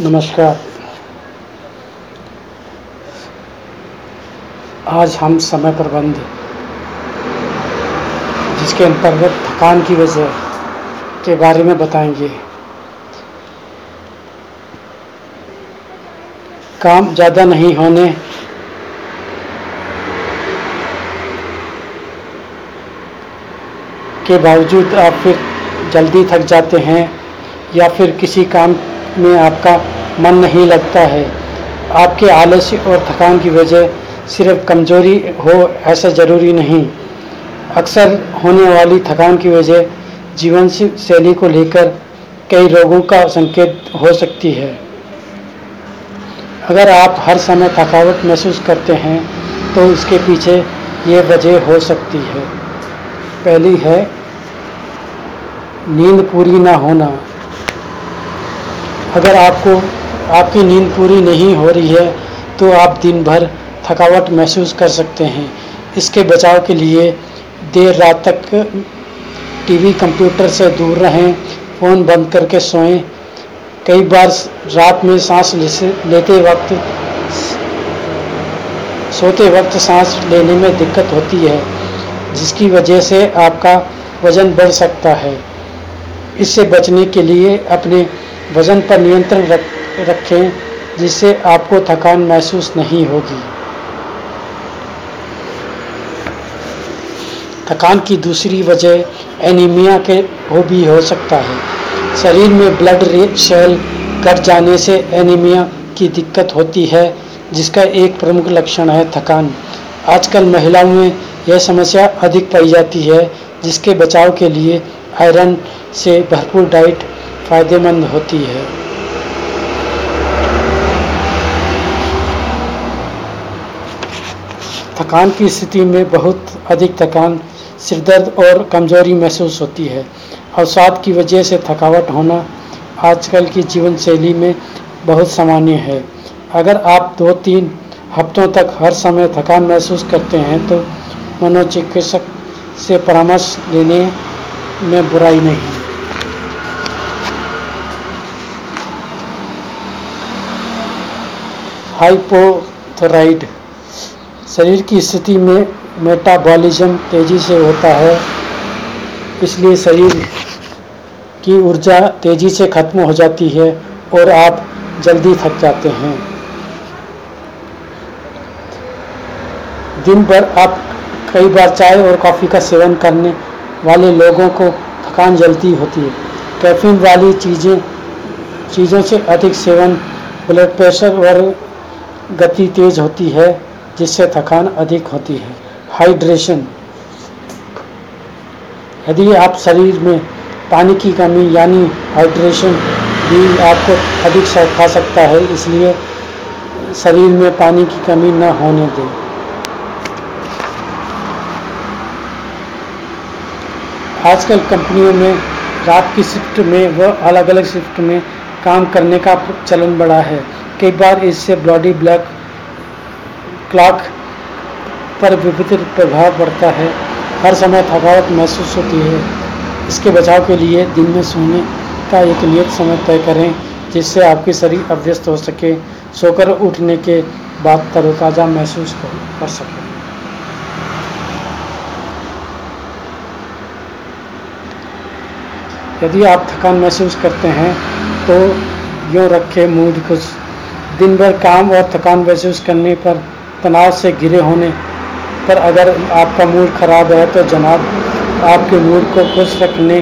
नमस्कार। आज हम समय प्रबंध, जिसके अंतर्गत थकान की वजह के बारे में बताएँगे। काम ज़्यादा नहीं होने के बावजूद आप फिर जल्दी थक जाते हैं या फिर किसी काम में आपका मन नहीं लगता है। आपके आलस्य और थकान की वजह सिर्फ़ कमज़ोरी हो, ऐसा ज़रूरी नहीं। अक्सर होने वाली थकान की वजह जीवन शैली को लेकर कई रोगों का संकेत हो सकती है। अगर आप हर समय थकावट महसूस करते हैं तो इसके पीछे ये वजह हो सकती है। पहली है, नींद पूरी ना होना। अगर आपको आपकी नींद पूरी नहीं हो रही है तो आप दिन भर थकावट महसूस कर सकते हैं। इसके बचाव के लिए देर रात तक टीवी, कंप्यूटर से दूर रहें, फ़ोन बंद करके सोएँ। कई बार रात में सांस लेते वक्त सोते वक्त सांस लेने में दिक्कत होती है, जिसकी वजह से आपका वज़न बढ़ सकता है। इससे बचने के लिए अपने वज़न पर नियंत्रण रख रखें, जिससे आपको थकान महसूस नहीं होगी। थकान की दूसरी वजह एनीमिया के हो भी हो सकता है। शरीर में ब्लड सेल घट जाने से एनीमिया की दिक्कत होती है, जिसका एक प्रमुख लक्षण है थकान। आजकल महिलाओं में यह समस्या अधिक पाई जाती है, जिसके बचाव के लिए आयरन से भरपूर डाइट फ़ायदेमंद होती है। थकान की स्थिति में बहुत अधिक थकान, सिरदर्द और कमज़ोरी महसूस होती है। अवसाद की वजह से थकावट होना आजकल की जीवन शैली में बहुत सामान्य है। अगर आप दो तीन हफ्तों तक हर समय थकान महसूस करते हैं तो मनोचिकित्सक से परामर्श लेने में बुराई नहीं। हाइपोथोराइड शरीर की स्थिति में मेटाबॉलिज्म तेज़ी से होता है, इसलिए शरीर की ऊर्जा तेज़ी से खत्म हो जाती है और आप जल्दी थक जाते हैं। दिन भर आप कई बार चाय और कॉफ़ी का सेवन करने वाले लोगों को थकान जल्दी होती है। कैफीन वाली चीज़ें, चीज़ों से अधिक सेवन, ब्लड प्रेशर और गति तेज होती है। जिससे थकान अधिक होती है। हाइड्रेशन यदि आप शरीर में पानी की कमी यानी हाइड्रेशन भी आपको अधिक खा सकता है, इसलिए शरीर में पानी की कमी न होने दें। आजकल कंपनियों में रात की शिफ्ट में व अलग अलग शिफ्ट में काम करने का चलन बढ़ा है। कई बार इससे बॉडी ब्लैक क्लॉक पर विपरीत प्रभाव पड़ता है। हर समय थकावट महसूस होती है। इसके बचाव के लिए दिन में सोने का एक नियत समय तय करें, जिससे आपके शरीर अभ्यस्त हो सके, सोकर उठने के बाद तरोताज़ा महसूस कर सके। यदि आप थकान महसूस करते हैं तो यूँ रखें मूड खुश दिन भर काम और थकान महसूस करने पर तनाव से घिरे होने पर अगर आपका मूड ख़राब है तो जनाब, आपके मूड को खुश रखने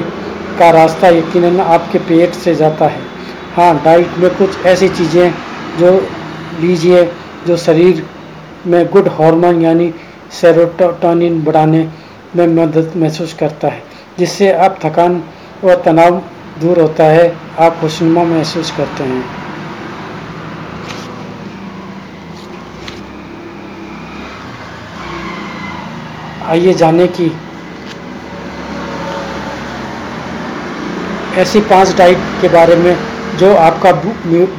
का रास्ता यकीनन आपके पेट से जाता है। हाँ डाइट में कुछ ऐसी चीज़ें जो लीजिए, जो शरीर में गुड हार्मोन यानी सेरोटोनिन बढ़ाने में मदद महसूस करता है, जिससे आप थकान और तनाव दूर होता है, आप खुशनुमा महसूस करते हैं। आइए जाने की। ऐसी पाँच डाइट के बारे में जो आपका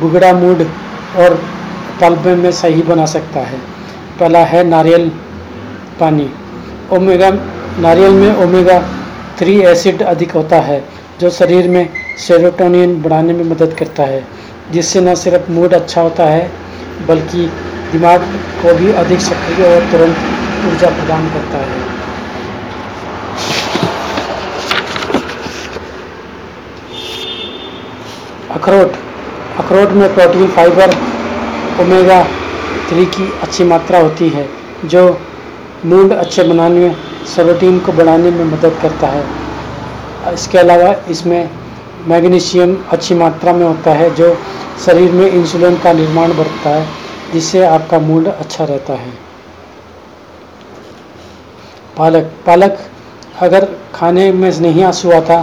बुगड़ा मूड और तलबे में सही बना सकता है। पहला है नारियल पानी। ओमेगा, नारियल में ओमेगा थ्री एसिड अधिक होता है, जो शरीर में सेरोटोनिन बढ़ाने में मदद करता है, जिससे न सिर्फ़ मूड अच्छा होता है, बल्कि दिमाग को भी अधिक सक्रिय और तुरंत ऊर्जा प्रदान करता है। अखरोट। अखरोट में प्रोटीन, फाइबर, ओमेगा थ्री की अच्छी मात्रा होती है, जो मूड अच्छे बनाने में सेरोटीन को बढ़ाने में मदद करता है। इसके अलावा इसमें मैग्नीशियम अच्छी मात्रा में होता है, जो शरीर में इंसुलिन का निर्माण बढ़ता है, जिससे आपका मूड अच्छा रहता है। पालक। पालक अगर खाने में नहीं आँसू आता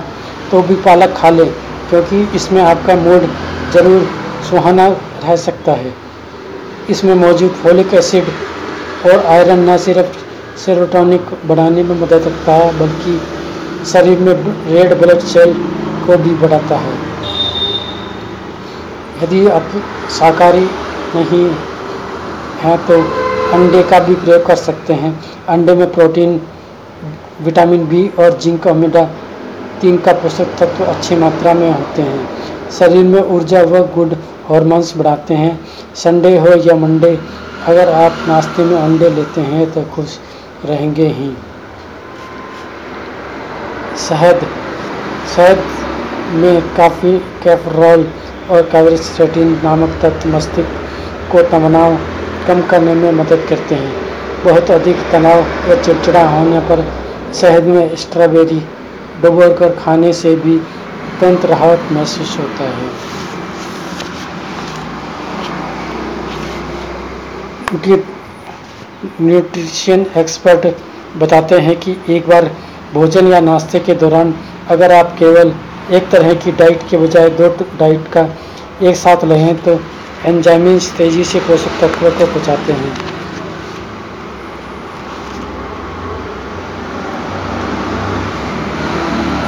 तो भी पालक खा ले। क्योंकि इसमें आपका मूड ज़रूर सुहाना रह सकता है। इसमें मौजूद फोलिक एसिड और आयरन न सिर्फ़ सेरोटोनिक बढ़ाने में मदद करता है, बल्कि शरीर में रेड ब्लड सेल को भी बढ़ाता है। यदि आप शाकाहारी नहीं हैं तो अंडे का भी प्रयोग कर सकते हैं। अंडे में प्रोटीन, विटामिन बी और जिंक, ओमेगा तीन का पोषक तत्व अच्छी मात्रा में होते हैं। शरीर में ऊर्जा व गुड हॉर्मोन्स बढ़ाते हैं। संडे हो या मंडे, अगर आप नाश्ते में अंडे लेते हैं तो खुश रहेंगे ही। शहद शहद में काफ़ी कैफरॉल और कैवरिस्टेटिन नामक तत्व मस्तिष्क को तनाव कम करने में मदद करते हैं। बहुत अधिक तनाव या चिड़चिड़ा होने पर शहद में स्ट्रॉबेरी डुबोकर खाने से भी तुरंत राहत महसूस होता है। न्यूट्रिशन एक्सपर्ट बताते हैं कि एक बार भोजन या नाश्ते के दौरान अगर आप केवल एक तरह की डाइट के बजाय दो डाइट का एक साथ लें तो एंजाइम्स तेज़ी से पोषक तत्वों को पहुँचाते हैं।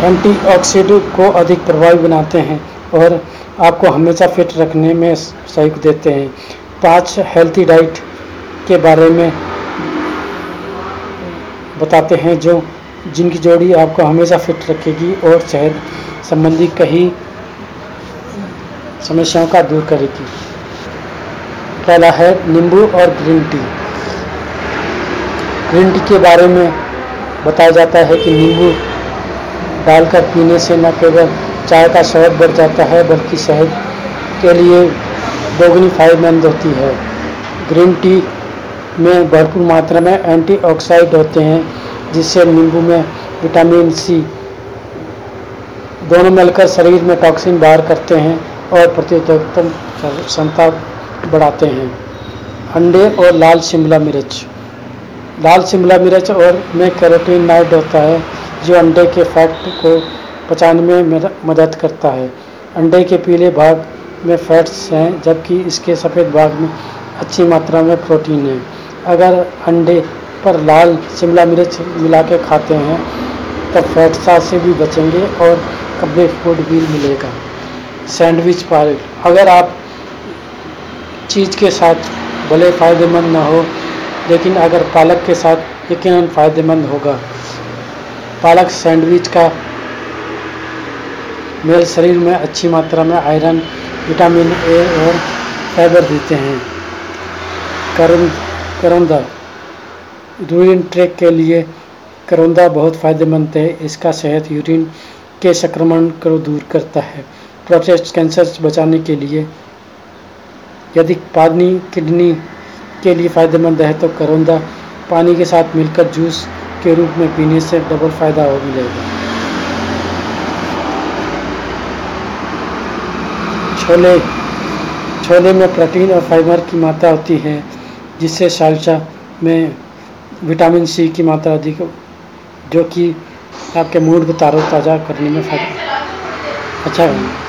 एंटीऑक्सीडेंट को अधिक प्रभावी बनाते हैं और आपको हमेशा फिट रखने में सहयोग देते हैं। पाँच हेल्थी डाइट के बारे में बताते हैं जो, जिनकी जोड़ी आपको हमेशा फिट रखेगी और सेहत संबंधी कई समस्याओं का दूर करेगी। पहला है नींबू और ग्रीन टी। ग्रीन टी के बारे में बताया जाता है कि नींबू डालकर पीने से न केवल चाय का शहद बढ़ जाता है, बल्कि सेहत के लिए दोगुनी फ़ायदेमंद होती है। ग्रीन टी में भरपूर मात्रा में एंटीऑक्सीडेंट होते हैं, जिससे नींबू में विटामिन सी दोनों मिलकर शरीर में टॉक्सिन बाहर करते हैं और प्रतिरोधक क्षमता बढ़ाते हैं। अंडे और लाल शिमला मिर्च। लाल शिमला मिर्च और में कैरोटीन नाइट होता है जो अंडे के फैट को पचाने में मदद करता है। अंडे के पीले भाग में फैट्स हैं, जबकि इसके सफ़ेद भाग में अच्छी मात्रा में प्रोटीन है। अगर अंडे पर लाल शिमला मिर्च मिला के खाते हैं तो फैटसा से भी बचेंगे और कब्बे फ़ूड भी मिलेगा। सैंडविच पालक अगर आप चीज़ के साथ भले फ़ायदेमंद ना हो, लेकिन अगर पालक के साथ यकीन फ़ायदेमंद होगा। पालक सैंडविच का मेरे शरीर में अच्छी मात्रा में आयरन, विटामिन ए और फाइबर देते हैं। करुण करौंदा, यूरिन ट्रैक के लिए करौंदा बहुत फ़ायदेमंद है। इसका सेहत यूरिन के संक्रमण को दूर करता है। प्रोस्टेट कैंसर से बचाने के लिए यदि पानी, किडनी के लिए फ़ायदेमंद है तो करौंदा पानी के साथ मिलकर जूस के रूप में पीने से डबल फ़ायदा हो मिलेगा छोले छोले में प्रोटीन और फाइबर की मात्रा होती है, जिससे सालसा में विटामिन सी की मात्रा अधिक जो कि आपके मूड को तारो ताज़ा करने में फ़ायदा अच्छा है।